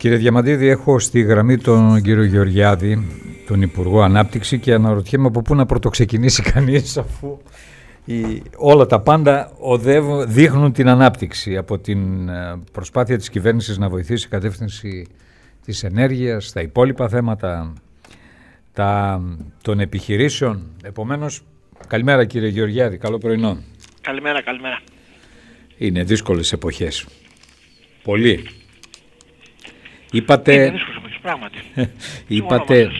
Κύριε Διαμαντίδη, έχω στη γραμμή τον κύριο Γεωργιάδη, τον Υπουργό Ανάπτυξη και αναρωτιέμαι από πού να πρωτοξεκινήσει κανείς αφού η, όλα τα πάντα οδεύουν, δείχνουν την ανάπτυξη από την ε, προσπάθεια της κυβέρνησης να βοηθήσει η κατεύθυνση της ενέργειας, τα υπόλοιπα θέματα τα, των επιχειρήσεων. Επομένως, καλημέρα κύριε Γεωργιάδη, καλό πρωινό. Καλημέρα, καλημέρα. Είναι δύσκολες εποχές. Πολύ. Είπατε... Είναι δύσκολες εποχές, πράγματι. είπατε,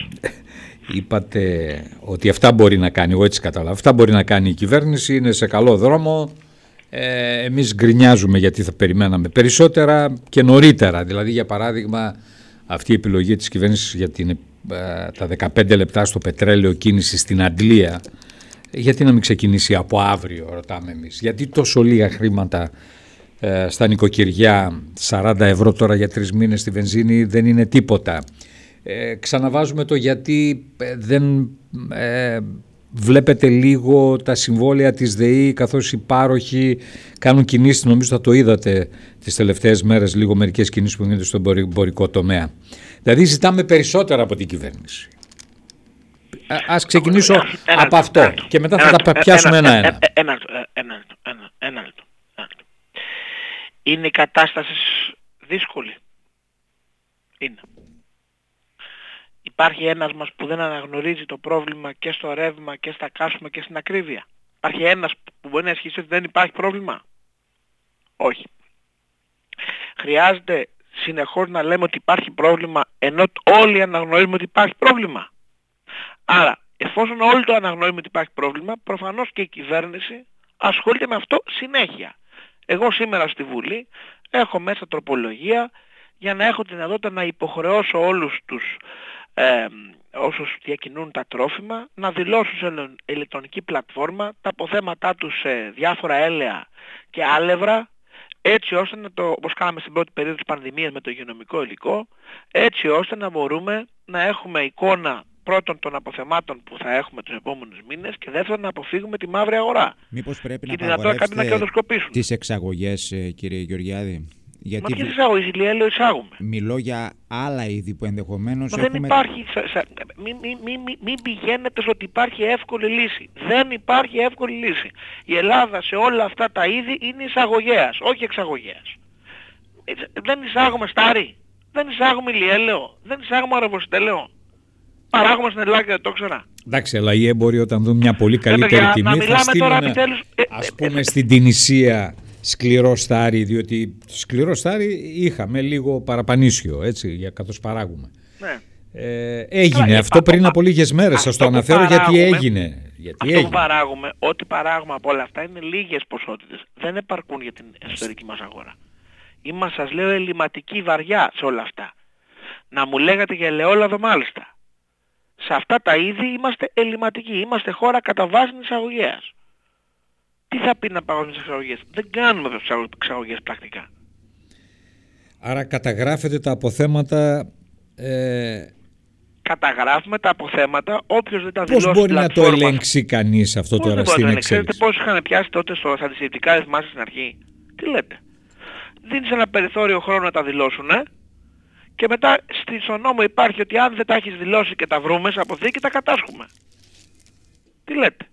είπατε ότι αυτά μπορεί να κάνει, εγώ έτσι κατάλαβα, αυτά μπορεί να κάνει η κυβέρνηση, είναι σε καλό δρόμο. Ε, εμείς γκρινιάζουμε γιατί θα περιμέναμε περισσότερα και νωρίτερα. Δηλαδή για παράδειγμα αυτή η επιλογή της κυβέρνησης για την, ε, τα 15 λεπτά στο πετρέλαιο κίνηση στην Αντλία γιατί να μην ξεκινήσει από αύριο ρωτάμε εμείς. Γιατί τόσο λίγα χρήματα ε, στα νοικοκυριά 40 ευρώ τώρα για τρεις μήνες στη βενζίνη δεν είναι τίποτα. Ε, ξαναβάζουμε το γιατί ε, δεν ε, βλέπετε λίγο τα συμβόλαια της ΔΕΗ καθώς οι πάροχοι κάνουν κινήσεις, νομίζω θα το είδατε τις τελευταίες μέρες λίγο μερικές κινήσεις που γίνονται στον εμπορικό τομέα. Δηλαδή ζητάμε περισσότερα από την κυβέρνηση. Ας ξεκινήσω από αυτό και μετά θα τα πιάσουμε ένα-ένα. Ένα λεπτό. Είναι η κατάσταση δύσκολη. Είναι. Υπάρχει ένας μας που δεν αναγνωρίζει το πρόβλημα και στο ρεύμα και στα κάσουμε και στην ακρίβεια. Υπάρχει ένας που μπορεί να ισχύσει ότι δεν υπάρχει πρόβλημα. Όχι. Χρειάζεται συνεχώς να λέμε ότι υπάρχει πρόβλημα ενώ όλοι αναγνωρίζουμε ότι υπάρχει πρόβλημα. Άρα, εφόσον όλοι το αναγνωρίζουμε ότι υπάρχει πρόβλημα, προφανώς και η κυβέρνηση ασχολείται με αυτό συνέχεια. Εγώ σήμερα στη Βουλή έχω μέσα τροπολογία για να έχω τη δυνατότητα να υποχρεώσω όλους τους ε, όσους διακινούν τα τρόφιμα να δηλώσουν σε ηλεκτρονική πλατφόρμα τα αποθέματά τους σε διάφορα έλαια και άλευρα έτσι ώστε να το, όπως κάναμε στην πρώτη περίοδο της πανδημίας με το υγειονομικό υλικό, έτσι ώστε να μπορούμε να έχουμε εικόνα πρώτον των αποθεμάτων που θα έχουμε τους επόμενους μήνες και δεύτερον να αποφύγουμε τη μαύρη αγορά. Μήπως πρέπει και να απαγορεύσετε τις εξαγωγές ε, κύριε Γεωργιάδη; Γιατί... Μα ποιες εισάγω, λέω εισάγουμε. Μιλώ για άλλα είδη που ενδεχομένως Μα έχουμε... δεν υπάρχει, μην μη, μη, μη, μη πηγαίνετε στο ότι υπάρχει εύκολη λύση. Δεν υπάρχει εύκολη λύση. Η Ελλάδα σε όλα αυτά τα είδη είναι εισαγωγέας, όχι εξαγωγέας. Δεν εισάγουμε στάρι, δεν εισάγουμε ηλιέλαιο, δεν εισάγουμε αραβοστέλαιο. Παράγουμε στην Ελλάδα και δεν το ξέρα. Εντάξει, αλλά οι έμποροι όταν δουν μια πολύ καλύτερη τιμής θα στείλουν, ας πούμε, στην Τινησία σκληρό στάρι, διότι σκληρό στάρι είχαμε λίγο παραπανίσιο, έτσι, για καθώς παράγουμε. Ναι. Ε, έγινε αυτό πριν από λίγες μέρες, σας το αναφέρω γιατί έγινε. Γιατί αυτό έγινε. που παράγουμε, ό,τι παράγουμε από όλα αυτά είναι λίγες ποσότητες. Δεν επαρκούν για την εσωτερική μας αγορά. Είμαστε, σας λέω, ελληματική βαριά σε όλα αυτά. Να μου λέγατε για ελαιόλαδο μάλιστα. Σε αυτά τα είδη είμαστε ελληματικοί. Είμαστε χώρα κατά βάση εισαγωγέας. Τι θα πει να παγώσουμε τις εξαγωγές. Δεν κάνουμε εξαγωγές πρακτικά. Άρα καταγράφετε τα αποθέματα... Ε... Καταγράφουμε τα αποθέματα, όποιος δεν τα δηλώσει Πώς μπορεί να το ελέγξει κανείς αυτό Πώς τώρα στην εξέλιξη. Ξέρετε πώς είχαν πιάσει τότε στο στατιστικά, δεν θυμάστε στην αρχή; Τι λέτε; Δίνεις ένα περιθώριο χρόνο να τα δηλώσουν, ε; Και μετά στον νόμο υπάρχει ότι αν δεν τα έχεις δηλώσει και τα βρούμε σε αποθήκη τα κατάσχουμε. Τι λέτε;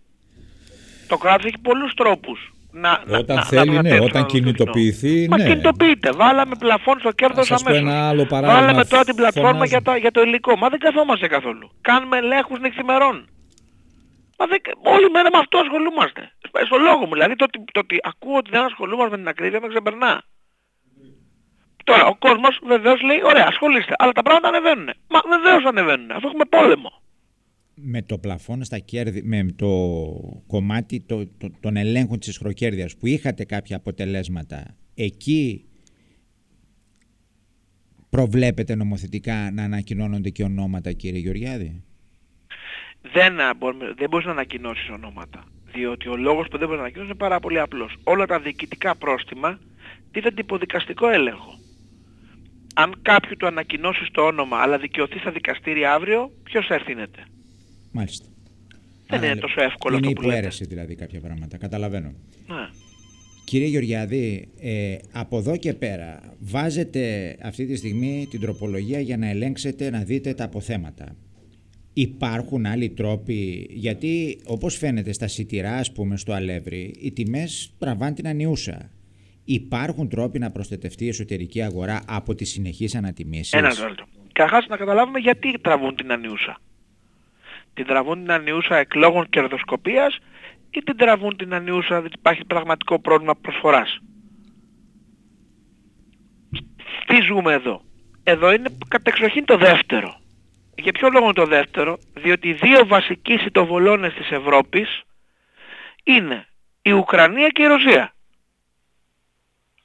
Το κράτος έχει πολλούς τρόπους. Να, όταν να, θέλει, να, ναι, όταν κινητοποιηθεί, Μα ναι. κινητοποιείται. Βάλαμε πλαφόν στο κέρδος αμέσως. Ένα άλλο παράδειγμα, Βάλαμε τώρα την πλατφόρμα για το, για το υλικό. Μα δεν καθόμαστε καθόλου. Κάνουμε ελέγχους νυχθημερών. Μα δεν, όλη μέρα με αυτό ασχολούμαστε. Στο λόγο μου. Δηλαδή το, το, το ότι ακούω ότι δεν ασχολούμαστε με την ακρίβεια με ξεπερνά. Τώρα ο κόσμος βεβαίως λέει ωραία ασχολείστε. Αλλά τα πράγματα ανεβαίνουν. Μα βεβαίως ανεβαίνουν. Αφού έχουμε πόλεμο με το πλαφόν στα κέρδη, με το κομμάτι το, το, των ελέγχων της χροκέρδειας που είχατε κάποια αποτελέσματα, εκεί προβλέπετε νομοθετικά να ανακοινώνονται και ονόματα κύριε Γεωργιάδη; Δεν, δεν μπορείς να ανακοινώσεις ονόματα. Διότι ο λόγος που δεν μπορείς να ανακοινώσεις είναι πάρα πολύ απλός. Όλα τα διοικητικά πρόστιμα τίθενται υποδικαστικό έλεγχο. Αν κάποιου του ανακοινώσεις το όνομα αλλά δικαιωθεί στα δικαστήρια αύριο, ποιος ευθύνεται. Μάλιστα. Δεν είναι τόσο εύκολο είναι αυτό που υποαίρεση δηλαδή κάποια πράγματα. Καταλαβαίνω. Ναι. Κύριε Γεωργιάδη, ε, από εδώ και πέρα βάζετε αυτή τη στιγμή την τροπολογία για να ελέγξετε, να δείτε τα αποθέματα. Υπάρχουν άλλοι τρόποι, γιατί όπως φαίνεται στα σιτηρά ας πούμε στο Αλεύρι, οι τιμές τραβάνε την ανιούσα. Υπάρχουν τρόποι να προστατευτεί η εσωτερική αγορά από τις συνεχείς ανατιμήσεις; Ένα λεπτό. Καταρχάς να καταλάβουμε γιατί τραβούν την ανιούσα. Την τραβούν την ανιούσα εκλόγων κερδοσκοπίας ή την τραβούν την ανιούσα διότι υπάρχει πραγματικό πρόβλημα προσφοράς; Τι ζούμε εδώ; Εδώ είναι κατεξοχήν το δεύτερο. Για ποιο λόγο το δεύτερο, διότι οι δύο βασικοί σιτοβολώνες της Ευρώπης είναι η Ουκρανία και η Ρωσία.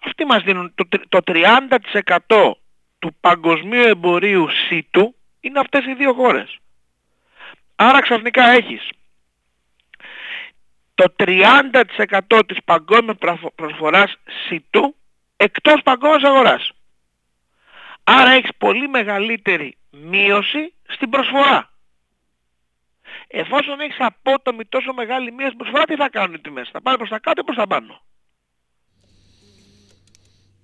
Αυτοί μας δίνουν το, 30% του παγκοσμίου εμπορίου ΣΥΤΟΥ είναι αυτές οι δύο χώρες. Άρα ξαφνικά έχεις το 30% της παγκόσμιας προσφοράς ΣΥΤΟΥ εκτός παγκόσμιας αγοράς. Άρα έχεις πολύ μεγαλύτερη μείωση στην προσφορά. Εφόσον έχεις απότομη τόσο μεγάλη μείωση στην προσφορά, τι θα κάνουν οι τιμές. Θα πάνε προς τα κάτω ή προς τα πάνω;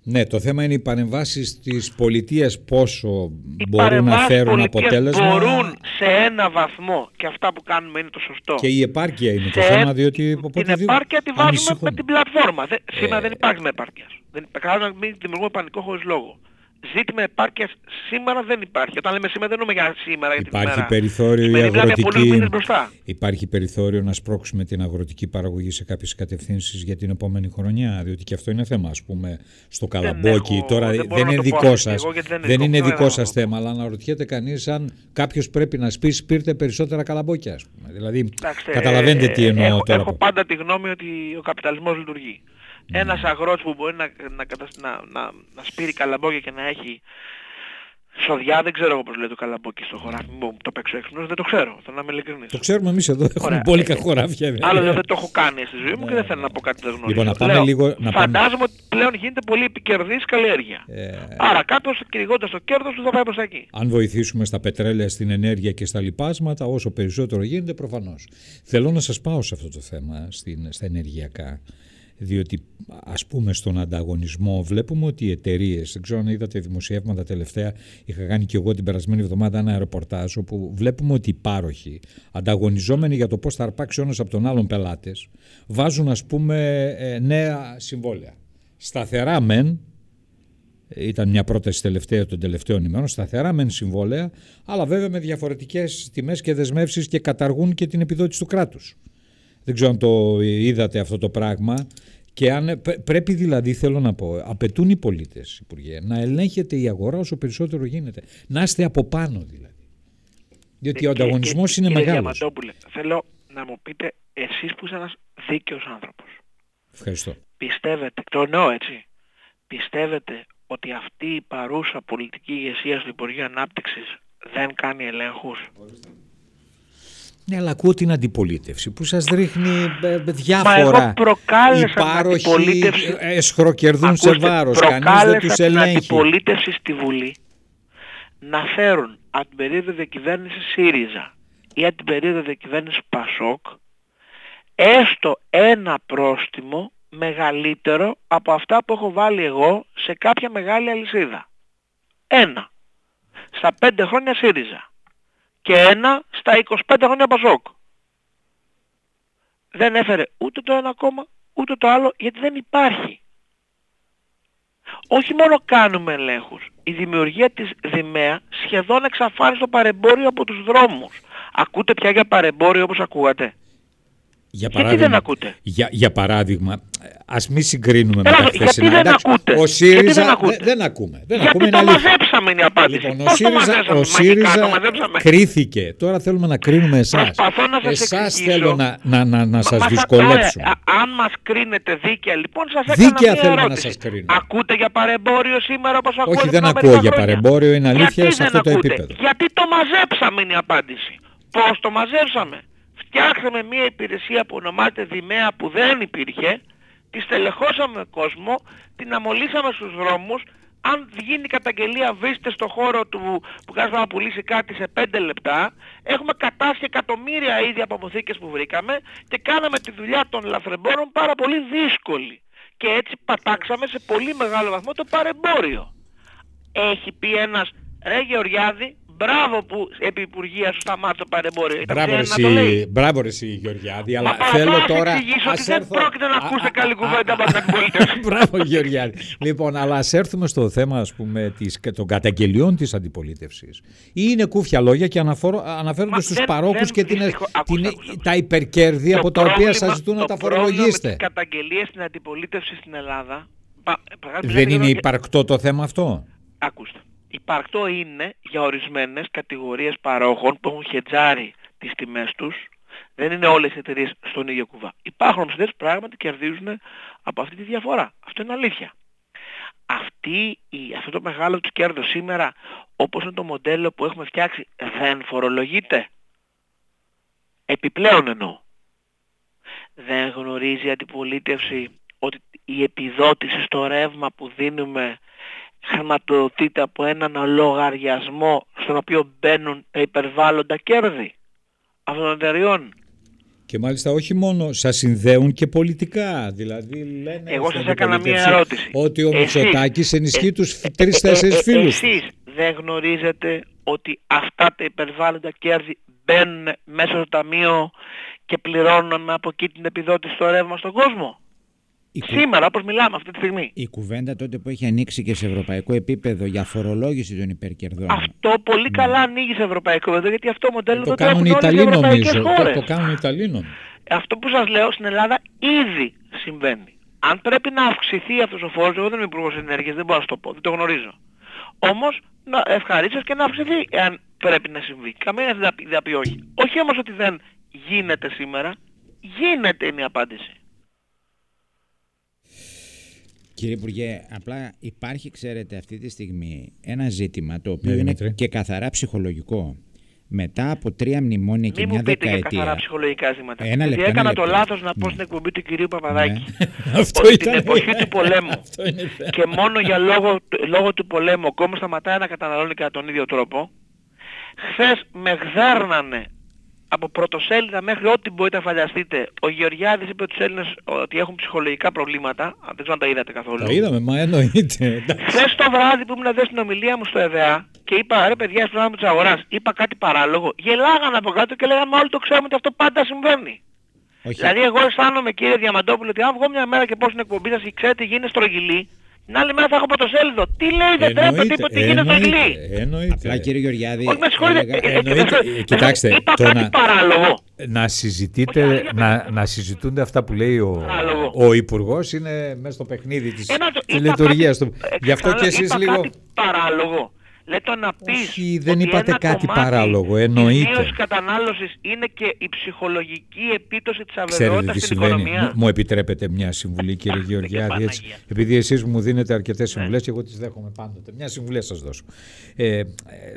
Ναι, το θέμα είναι οι παρεμβάσεις της πολιτείας πόσο οι μπορούν να φέρουν αποτέλεσμα. Μπορούν σε ένα βαθμό και αυτά που κάνουμε είναι το σωστό. Και η επάρκεια είναι το θέμα, διότι. Την επάρκεια τη βάζουμε με την πλατφόρμα. σήμερα ε. δεν υπάρχει με επάρκεια. Δεν υπάρχει να μην δημιουργούμε πανικό χωρίς λόγο ζήτημα επάρκειας σήμερα δεν υπάρχει. Όταν λέμε σήμερα δεν εννοούμε για σήμερα. Για υπάρχει την περιθώριο η αγροτική. Υπάρχει περιθώριο να σπρώξουμε την αγροτική παραγωγή σε κάποιες κατευθύνσεις για την επόμενη χρονιά. Διότι και αυτό είναι θέμα. Α πούμε στο καλαμπόκι. Τώρα δεν, δεν είναι δικό σα. Δεν, δεν είναι δικό σας θέμα. Αλλά αναρωτιέται κανείς αν κάποιος πρέπει να σπίσει πήρτε περισσότερα καλαμπόκια. Ας πούμε. Δηλαδή, καταλαβαίνετε τι εννοώ έχω, τώρα. Έχω πάντα τη γνώμη ότι ο καπιταλισμός λειτουργεί. Ένας αγρότης που μπορεί να, να, να, να, να σπείρει καλαμπόκια και να έχει σοδιά, δεν ξέρω πώς λέει το καλαμπόκι στο χωράφι μου, το παίξω έξυπνος, δεν το ξέρω, θέλω να είμαι ειλικρινής. Το ξέρουμε εμείς εδώ, έχουμε μπόλικα χωράφια. Άλλο δεν το έχω κάνει στη ζωή μου και δεν θέλω να πω κάτι δεν γνωρίζω. Λοιπόν, να πάμε λίγο, να φαντάζομαι ότι πλέον γίνεται πολύ επικερδής καλλιέργεια. Ε... Άρα κάποιος κυνηγώντας το κέρδος του θα πάει προς τα εκεί. Αν βοηθήσουμε στα πετρέλαια, στην ενέργεια και στα λοιπάσματα, όσο περισσότερο γίνεται προφανώς. Θέλω να σας πάω σε αυτό το θέμα, στην, στα ενεργειακά διότι ας πούμε στον ανταγωνισμό βλέπουμε ότι οι εταιρείες, δεν ξέρω αν είδατε δημοσιεύματα τελευταία, είχα κάνει και εγώ την περασμένη εβδομάδα ένα αεροπορτάζ όπου βλέπουμε ότι οι πάροχοι ανταγωνιζόμενοι για το πώς θα αρπάξει ο από τον άλλον πελάτες βάζουν ας πούμε ε, νέα συμβόλαια. Σταθερά μεν, ήταν μια πρόταση τελευταία των τελευταίων ημέρων, σταθερά μεν συμβόλαια, αλλά βέβαια με διαφορετικές τιμές και δεσμεύσεις και καταργούν και την επιδότηση του κράτους. Δεν ξέρω αν το είδατε αυτό το πράγμα. Και αν, πρέπει δηλαδή, θέλω να πω, απαιτούν οι πολίτες, Υπουργέ, να ελέγχεται η αγορά όσο περισσότερο γίνεται. Να είστε από πάνω δηλαδή. Διότι ο ανταγωνισμός είναι μεγάλος. Διαμαντόπουλε, θέλω να μου πείτε εσείς που είστε ένας δίκαιος άνθρωπος. Ευχαριστώ. Πιστεύετε, το εννοώ έτσι, πιστεύετε ότι αυτή η παρούσα πολιτική ηγεσία του Υπουργείου Ανάπτυξης δεν κάνει ελέγχους; Ναι, αλλά ακούω την αντιπολίτευση που σας ρίχνει ε, διάφορα. Μα εγώ προκάλεσα Υπάρχοι την αντιπολίτευση. Εσχροκερδούν σε βάρος, κανείς δεν τους ελέγχει. την αντιπολίτευση στη Βουλή να φέρουν από την περίοδο διακυβέρνησης ΣΥΡΙΖΑ ή από την περίοδο διακυβέρνησης ΠΑΣΟΚ έστω ένα πρόστιμο μεγαλύτερο από αυτά που έχω βάλει εγώ σε κάποια μεγάλη αλυσίδα. Ένα. Στα πέντε χρόνια ΣΥΡΙΖΑ και ένα στα 25 χρόνια Πασόκ. Δεν έφερε ούτε το ένα κόμμα ούτε το άλλο γιατί δεν υπάρχει. Όχι μόνο κάνουμε ελέγχους. Η δημιουργία της Δημαία σχεδόν εξαφάνισε το παρεμπόριο από τους δρόμους. Ακούτε πια για παρεμπόριο όπως ακούγατε; Για γιατί δεν ακούτε; Για, για παράδειγμα, ας μην συγκρίνουμε Έλα, με τα χθεσινά. Γιατί δεν ακούτε; Ο ΣΥΡΙΖΑ δεν, ακούτε; δεν ακούμε. Δεν γιατί ακούμε, το μαζέψαμε είναι η απάντηση. Λοιπόν, ο ΣΥΡΙΖΑ, ο ΣΥΡΙΖΑ κρίθηκε. Τώρα θέλουμε να κρίνουμε εσάς. Εσάς θέλω να, να, να, να σας δυσκολέψουμε. Αν μας κρίνετε δίκαια, λοιπόν, σας έκανα Δίκαια θέλουμε να σας κρίνουμε. Ακούτε για παρεμπόριο σήμερα όπως ακούτε. Όχι, δεν ακούω για παρεμπόριο. Είναι αλήθεια σε αυτό το επίπεδο. Γιατί το μαζέψαμε είναι η απάντηση. Πώς το μαζέψαμε; Φτιάξαμε μια υπηρεσία που ονομάζεται Δημαία που δεν υπήρχε, τη στελεχώσαμε κόσμο, την αμολύσαμε στους δρόμους, αν γίνει καταγγελία βίστε στο χώρο του που κάνεις να πουλήσει κάτι σε 5 λεπτά, έχουμε κατάσχει εκατομμύρια ίδια από αποθήκες που βρήκαμε και κάναμε τη δουλειά των λαθρεμπόρων πάρα πολύ δύσκολη. και έτσι πατάξαμε σε πολύ μεγάλο βαθμό το παρεμπόριο. Έχει πει ένας ρε Γεωργιάδη Μπράβο που επί Υπουργεία σου σταμάτησε το παρεμπόριο. Μπράβο εσύ, μπράβο εσύ Γεωργιάδη, αλλά Μα θέλω να τώρα... εξηγήσω ότι δεν πρόκειται να ακούσετε καλή κουβέντα από την αντιπολίτευση. Μπράβο Γεωργιάδη. λοιπόν, αλλά ας έρθουμε στο θέμα ας πούμε, της, των καταγγελιών της αντιπολίτευσης. Ή είναι κούφια λόγια και αναφορώ, αναφέρονται Μα στους δεν- παρόχους δεν- και την, δυστυχώς- την- ακούστε, ακούστε. τα υπερκέρδη από τα οποία σας ζητούν να τα φορολογήσετε. Το πρόβλημα με τις καταγγελίες στην αντιπολίτευση στην Ελλάδα... πα- πραγματικά Δεν μιλάμε είναι για- υπαρκτό το θέμα αυτό; Ακούστε. Υπαρκτό είναι για ορισμένες κατηγορίες παρόχων που έχουν χετζάρει τις τιμές τους. Δεν είναι όλες οι εταιρείες στον ίδιο κουβά. Υπάρχουν όμως εταιρείες που πράγματι κερδίζουν από αυτή τη διαφορά. Αυτό είναι αλήθεια. Αυτή, η, αυτό το μεγάλο τους κέρδος σήμερα, όπως είναι το μοντέλο που έχουμε φτιάξει, δεν φορολογείται. Επιπλέον εννοώ. Δεν γνωρίζει η αντιπολίτευση ότι η επιδότηση στο ρεύμα που δίνουμε χρηματοδοτείται από έναν λογαριασμό στον οποίο μπαίνουν τα υπερβάλλοντα κέρδη αυτών των εταιριών. Και μάλιστα όχι μόνο σας συνδέουν και πολιτικά. Δηλαδή λένε Εγώ στην σας έκανα μία αντιπολίτευση ερώτηση. Ότι ο Εσείς- Μητσοτάκης ενισχύει ε, τους ε, τρεις-τέσσερις ε, ε, φίλους. Εσείς δεν γνωρίζετε ότι αυτά τα υπερβάλλοντα κέρδη μπαίνουν μέσα στο ταμείο και πληρώνουν από εκεί την επιδότηση στο ρεύμα στον κόσμο; Η, κου- Σήμερα όπως μιλάμε αυτή τη στιγμή. η κουβέντα τότε που έχει ανοίξει και σε ευρωπαϊκό επίπεδο για φορολόγηση των υπερκερδών. Αυτό πολύ καλά ανοίγει σε ευρωπαϊκό επίπεδο γιατί αυτό μοντέλο Ναι. Το το κάνουν οι τρέχουν όλες Ιταλοί ευρωπαϊκές νομίζω. Το, χώρες. το κάνουν οι Ιταλοί νομίζω. Αυτό που σας λέω στην Ελλάδα ήδη συμβαίνει. Αν πρέπει να αυξηθεί αυτός ο φόρος, εγώ δεν είμαι υπουργός ενέργειας, δεν μπορώ να σου το πω, δεν το γνωρίζω. Όμως να ευχαρίστως και να αυξηθεί εάν πρέπει να συμβεί. Καμία δεν θα πει, δεν θα πει όχι. Όχι όμως ότι δεν γίνεται σήμερα, γίνεται είναι η απάντηση. Κύριε Υπουργέ, απλά υπάρχει, ξέρετε, αυτή τη στιγμή ένα ζήτημα το οποίο Ναι, είναι Δημήτρη. και καθαρά ψυχολογικό. Μετά από τρία μνημόνια και Μην μια μου πείτε για δεκαετία. καθαρά ψυχολογικά ζήματα. Ένα Γιατί λεπτό, ένα έκανα το λεπτό. λάθος να πω Ναι. στην εκπομπή του κυρίου Παπαδάκη. Αυτό ότι ήταν- την εποχή του πολέμου Αυτό είναι θέμα. και μόνο για λόγο, λόγω του πολέμου ο κόμμα σταματάει να καταναλώνει κατά τον ίδιο τρόπο. Χθες με γδέρνανε από πρωτοσέλιδα μέχρι ό,τι μπορείτε να φανταστείτε. Ο Γεωργιάδης είπε στους Έλληνες ότι έχουν ψυχολογικά προβλήματα. Αν δεν ξέρω αν τα είδατε καθόλου. Τα είδαμε, μα εννοείται. εντάξει. Χθες το βράδυ που ήμουν εδώ στην ομιλία μου στο ΕΔΕΑ και είπα ρε παιδιά στην μου της αγοράς, είπα κάτι παράλογο. Γελάγανε από κάτω και λέγανε μα όλοι το ξέρουμε ότι αυτό πάντα συμβαίνει. Όχι, Δηλαδή εγώ αισθάνομαι κύριε Διαμαντόπουλο ότι αν βγω μια μέρα και πω στην εκπομπή σας και ξέρετε γίνεται στρογγυλή, την άλλη μέρα θα έχω πρωτοσέλιδο. Τι λέει δεν τρέπεται, είπε ότι γίνεται στρογγυλή. εννοείται, εννοείται. απλά κύριε Γεωργιάδη, Όχι με συγχωρείτε, έλεγα- ε, ε, εννοείται, ε, ε, ε, κοιτάξτε, είπα το κάτι να- παράλογο. να, συζητείτε, να, να συζητούνται αυτά που λέει ο, Παράλογο. ο Υπουργός είναι μέσα στο παιχνίδι της, Ένα το- της είπα λειτουργίας κάτι- του. ε, Γι' αυτό ξαναλέω, και εσείς είπα λίγο... κάτι παράλογο. Λέει το να πεις Όχι, δεν ότι είπατε ένα κάτι κομμάτι παράλογο, της εννοείται. μείωσης κατανάλωσης είναι και η ψυχολογική επίπτωση της Ξέρετε αβεβαιότητας τι στην συμβαίνει. οικονομία. Μου- Μου επιτρέπετε μια συμβουλή, κύριε Γεωργιάδη. Έτσι, Παναγία. επειδή εσείς μου δίνετε αρκετές Ναι. συμβουλές και εγώ τις δέχομαι πάντοτε. Μια συμβουλή σας δώσω. Ε,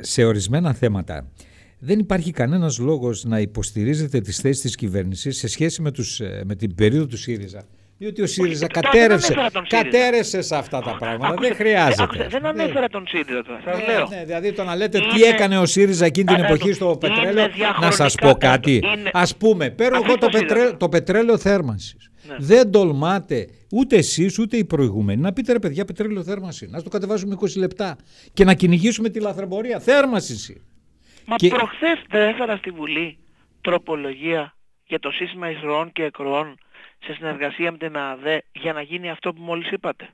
σε ορισμένα θέματα δεν υπάρχει κανένας λόγος να υποστηρίζετε τις θέσεις της κυβέρνησης σε σχέση με, τους, ε, με την περίοδο του ΣΥΡΙΖΑ. Διότι ο ΣΥΡΙΖΑ τώρα δεν κατέρευσε, ανέφερα τον ΣΥΡΙΖα. κατέρευσε σε αυτά τα πράγματα. Άκουσε, δεν χρειάζεται. άκουσε, δεν ανέφερα τον ΣΥΡΙΖΑ τώρα. Σας Ναι, λέω. ναι, δηλαδή το να λέτε τι Είναι- έκανε ο ΣΥΡΙΖΑ εκείνη την Ε, εποχή ε, στο είναι πετρέλαιο, να διαχρονικά- σας πω κάτι. είναι- Ας πούμε, παίρνω Αφήστε εγώ το, το ΣΥΡΙΖΑ. πετρέ, το πετρέλαιο θέρμανσης. Ναι. Δεν τολμάτε ούτε εσείς ούτε οι προηγούμενοι να πείτε ρε παιδιά πετρέλαιο θέρμανση, να το κατεβάσουμε 20 λεπτά και να κυνηγήσουμε τη λαθρεμπορία. Θέρμανσης. Μα Και- προχθές δεν έφερα στη Βουλή τροπολογία για το σύστημα εισρωών και εκροών σε συνεργασία με την ΑΔΕ για να γίνει αυτό που μόλις είπατε.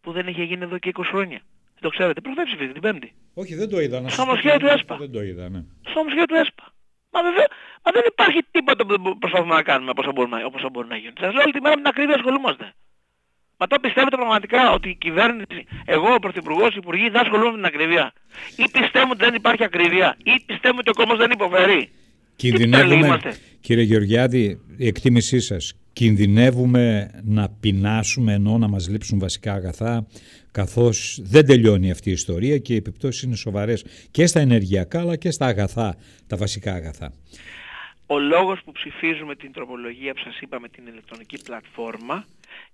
Που δεν είχε γίνει εδώ και 20 χρόνια. Δεν το ξέρετε. Προχθές ψηφίσατε την Πέμπτη. Όχι δεν το είδα. Να Στο σας πω νομοσχέδιο την του αλήθεια, ΕΣΠΑ. Δεν το είδα, ναι. Στο νομοσχέδιο του ΕΣΠΑ. Μα βέβαια, μα δεν υπάρχει τίποτα που δεν μπο- προσπαθούμε να κάνουμε όπως θα μπορούμε, να- όπως θα μπορεί να γίνει. Σας λέω όλη τη μέρα με την ακρίβεια ασχολούμαστε. Μα το πιστεύετε πραγματικά ότι η κυβέρνηση, εγώ ο Πρωθυπουργός, οι Υπουργοί δεν ασχολούμαι με την ακρίβεια; Ή πιστεύουμε ότι δεν υπάρχει ακρίβεια, ή πιστεύουμε ότι ο κόμμος δεν υποφέρει; Τρελοί Κινδυνεύουμε, είμαστε. κύριε Γεωργιάδη, η εκτίμησή σας, κινδυνεύουμε να πεινάσουμε ενώ να μας λείψουν βασικά αγαθά, καθώς δεν τελειώνει αυτή η ιστορία και οι επιπτώσεις είναι σοβαρές και στα ενεργειακά αλλά και στα αγαθά, τα βασικά αγαθά. Ο λόγος που ψηφίζουμε την τροπολογία που σας είπα με την ηλεκτρονική πλατφόρμα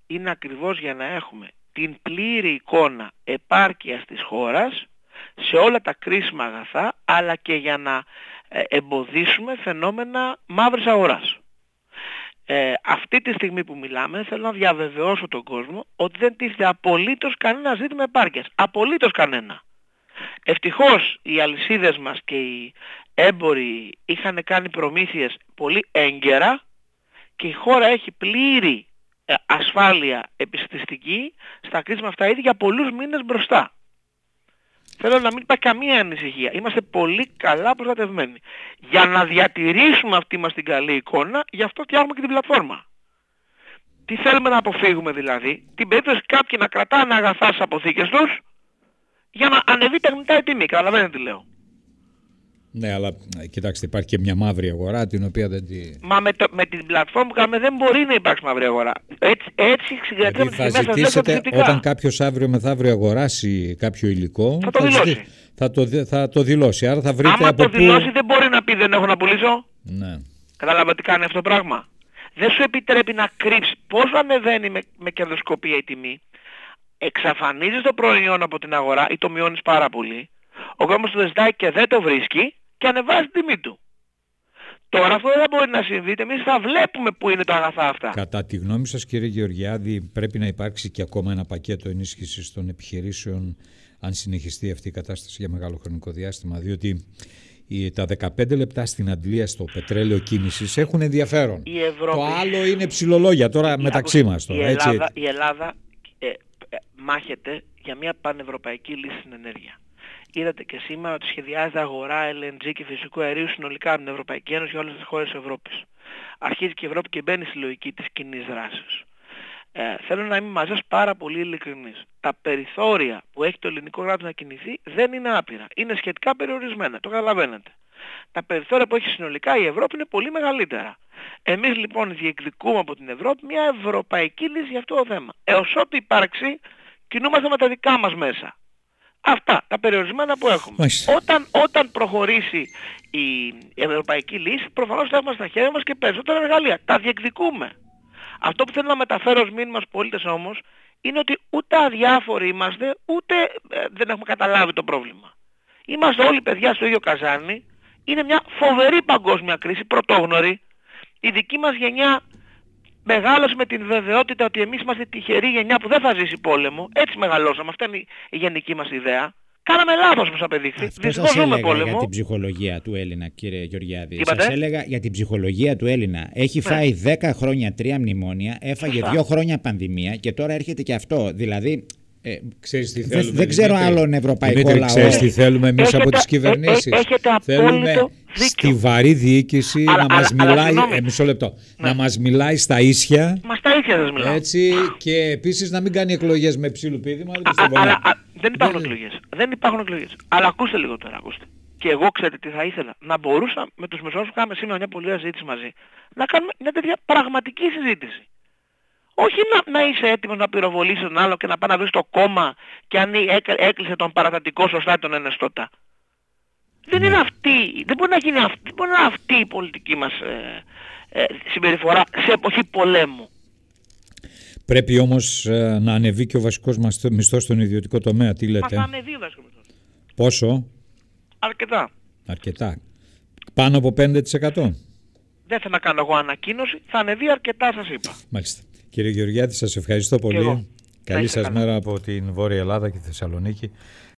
είναι ακριβώς για να έχουμε την πλήρη εικόνα επάρκειας της χώρας σε όλα τα κρίσιμα αγαθά αλλά και για να ε, εμποδίσουμε φαινόμενα μαύρης αγοράς. ε, αυτή τη στιγμή που μιλάμε θέλω να διαβεβαιώσω τον κόσμο ότι δεν τίθεται απολύτως κανένα ζήτημα επάρκειας. Απολύτως κανένα. Ευτυχώς οι αλυσίδες μας και οι έμποροι είχαν κάνει προμήθειες πολύ έγκαιρα και η χώρα έχει πλήρη ε, ασφάλεια επιστηστική στα κρίσιμα αυτά ήδη για πολλούς μήνες μπροστά. Θέλω να μην υπάρχει καμία ανησυχία. Είμαστε πολύ καλά προστατευμένοι. Για να διατηρήσουμε αυτή μας την καλή εικόνα, γι' αυτό φτιάχνουμε και την πλατφόρμα. Τι θέλουμε να αποφύγουμε δηλαδή, την περίπτωση κάποιοι να κρατάνε αγαθά στις αποθήκες τους, για να ανεβεί τεχνητά η τιμή. Καταλαβαίνετε τι λέω. Ναι, αλλά ε, κοιτάξτε, υπάρχει και μια μαύρη αγορά την οποία δεν τη. Μα με, το, με την πλατφόρμα που κάνουμε δεν μπορεί να υπάρξει μαύρη αγορά. Έτσι, έτσι συγκρατάμε δηλαδή θα ζητήσετε όταν κάποιος αύριο μεθαύριο αγοράσει κάποιο υλικό. Θα το δηλώσει. Θα το, θα το δηλώσει. Άρα θα βρείτε Άμα από το πού... δηλώσει δεν μπορεί να πει δεν έχω να πουλήσω. Ναι. Καταλάβατε τι κάνει αυτό το πράγμα. Δεν σου επιτρέπει να κρύψεις πόσο ανεβαίνει με, με κερδοσκοπία η τιμή. Εξαφανίζεις το προϊόν από την αγορά ή το μειώνεις πάρα πολύ. Ο κόσμος το ζητάει και δεν το βρίσκει και ανεβάζει την τιμή του. Τώρα αυτό δεν μπορεί να συμβεί, εμείς θα βλέπουμε πού είναι τα αγαθά αυτά. Κατά τη γνώμη σας κύριε Γεωργιάδη πρέπει να υπάρξει και ακόμα ένα πακέτο ενίσχυσης των επιχειρήσεων αν συνεχιστεί αυτή η κατάσταση για μεγάλο χρονικό διάστημα διότι τα 15 λεπτά στην Αντλία στο πετρέλαιο κίνησης έχουν ενδιαφέρον. Η Ευρώπη... Το άλλο είναι ψηλολόγια τώρα η, μεταξύ μας. Τώρα, η Ελλάδα, έτσι. η Ελλάδα ε, ε, μάχεται για μια πανευρωπαϊκή λύση στην ενέργεια. Είδατε και σήμερα ότι σχεδιάζεται αγορά LNG και φυσικού αερίου συνολικά από την Ευρωπαϊκή Ένωση για όλες τις χώρες της Ευρώπης. Αρχίζει και η Ευρώπη και μπαίνει στη λογική της κοινής δράσης. Ε, θέλω να είμαι μαζί σας πάρα πολύ ειλικρινής. Τα περιθώρια που έχει το ελληνικό κράτος να κινηθεί δεν είναι άπειρα. Είναι σχετικά περιορισμένα. Το καταλαβαίνετε. Τα περιθώρια που έχει συνολικά η Ευρώπη είναι πολύ μεγαλύτερα. Εμείς λοιπόν διεκδικούμε από την Ευρώπη μια ευρωπαϊκή λύση για αυτό το θέμα. Έως ότου υπάρξει κινούμαστε με τα δικά μας μέσα. Αυτά τα περιορισμένα που έχουμε. Όταν, όταν προχωρήσει η ευρωπαϊκή λύση, προφανώς θα έχουμε στα χέρια μας και περισσότερα εργαλεία. Τα διεκδικούμε. Αυτό που θέλω να μεταφέρω ως μήνυμα στους πολίτες όμως, είναι ότι ούτε αδιάφοροι είμαστε, ούτε ε, δεν έχουμε καταλάβει το πρόβλημα. Είμαστε όλοι παιδιά στο ίδιο καζάνι. Είναι μια φοβερή παγκόσμια κρίση, πρωτόγνωρη. Η δική μας γενιά μεγάλωσε με την βεβαιότητα ότι εμείς είμαστε τυχερή γενιά που δεν θα ζήσει πόλεμο. Έτσι μεγαλώσαμε. Αυτή είναι η γενική μας ιδέα. Κάναμε λάθος όπως απεδείχθη. Δυστυχώς ζούμε πόλεμο. για την ψυχολογία του Έλληνα κύριε Γεωργιάδη. Σας έλεγα για την ψυχολογία του Έλληνα. Έχει ναι. φάει 10 χρόνια τρία μνημόνια, έφαγε 2 χρόνια πανδημία και τώρα έρχεται και αυτό. Δηλαδή ε, ξέρεις τι θέλουμε, δεν ξέρω άλλον ευρωπαϊκό Δημήτρη, λαό. Ξέρεις τι θέλουμε εμείς από τις κυβερνήσεις. θέλουμε στη βαρύ διοίκηση να μας μιλάει, ε, μισό λεπτό, ναι. να μας μιλάει στα ίσια. Μα στα ίσια σας μιλάω. Έτσι και επίσης να μην κάνει εκλογές με ψήλου πίδημα. Αλλά δεν υπάρχουν εκλογές. Δεν υπάρχουν εκλογές. Αλλά ακούστε λίγο τώρα, ακούστε. Και εγώ ξέρετε τι θα ήθελα. Να μπορούσα με τους μεσόρους που κάναμε σήμερα μια πολλή συζήτηση μαζί να κάνουμε μια τέτοια πραγματική συζήτηση. Όχι να, να είσαι έτοιμος να πυροβολήσεις τον άλλο και να πάει να βρεις το κόμμα και αν έκλεισε τον παρατατικό σωστά τον ενεστώτα. Δεν είναι ναι. αυτή, δεν μπορεί να γίνει αυτή, δεν μπορεί να είναι αυτή η πολιτική μας ε, ε, συμπεριφορά σε εποχή πολέμου. Πρέπει όμως ε, να ανεβεί και ο βασικός μισθός στον ιδιωτικό τομέα. Τι λέτε; Μα θα ανεβεί ο βασικός μισθός. Πόσο; Αρκετά. Αρκετά. Πάνω από 5%. Δεν θα να κάνω εγώ ανακοίνωση, θα ανεβεί αρκετά σας είπα. Μάλιστα. Κύριε Γεωργιάδη, σας ευχαριστώ πολύ. Καλή σας μέρα από την Βόρεια Ελλάδα και τη Θεσσαλονίκη.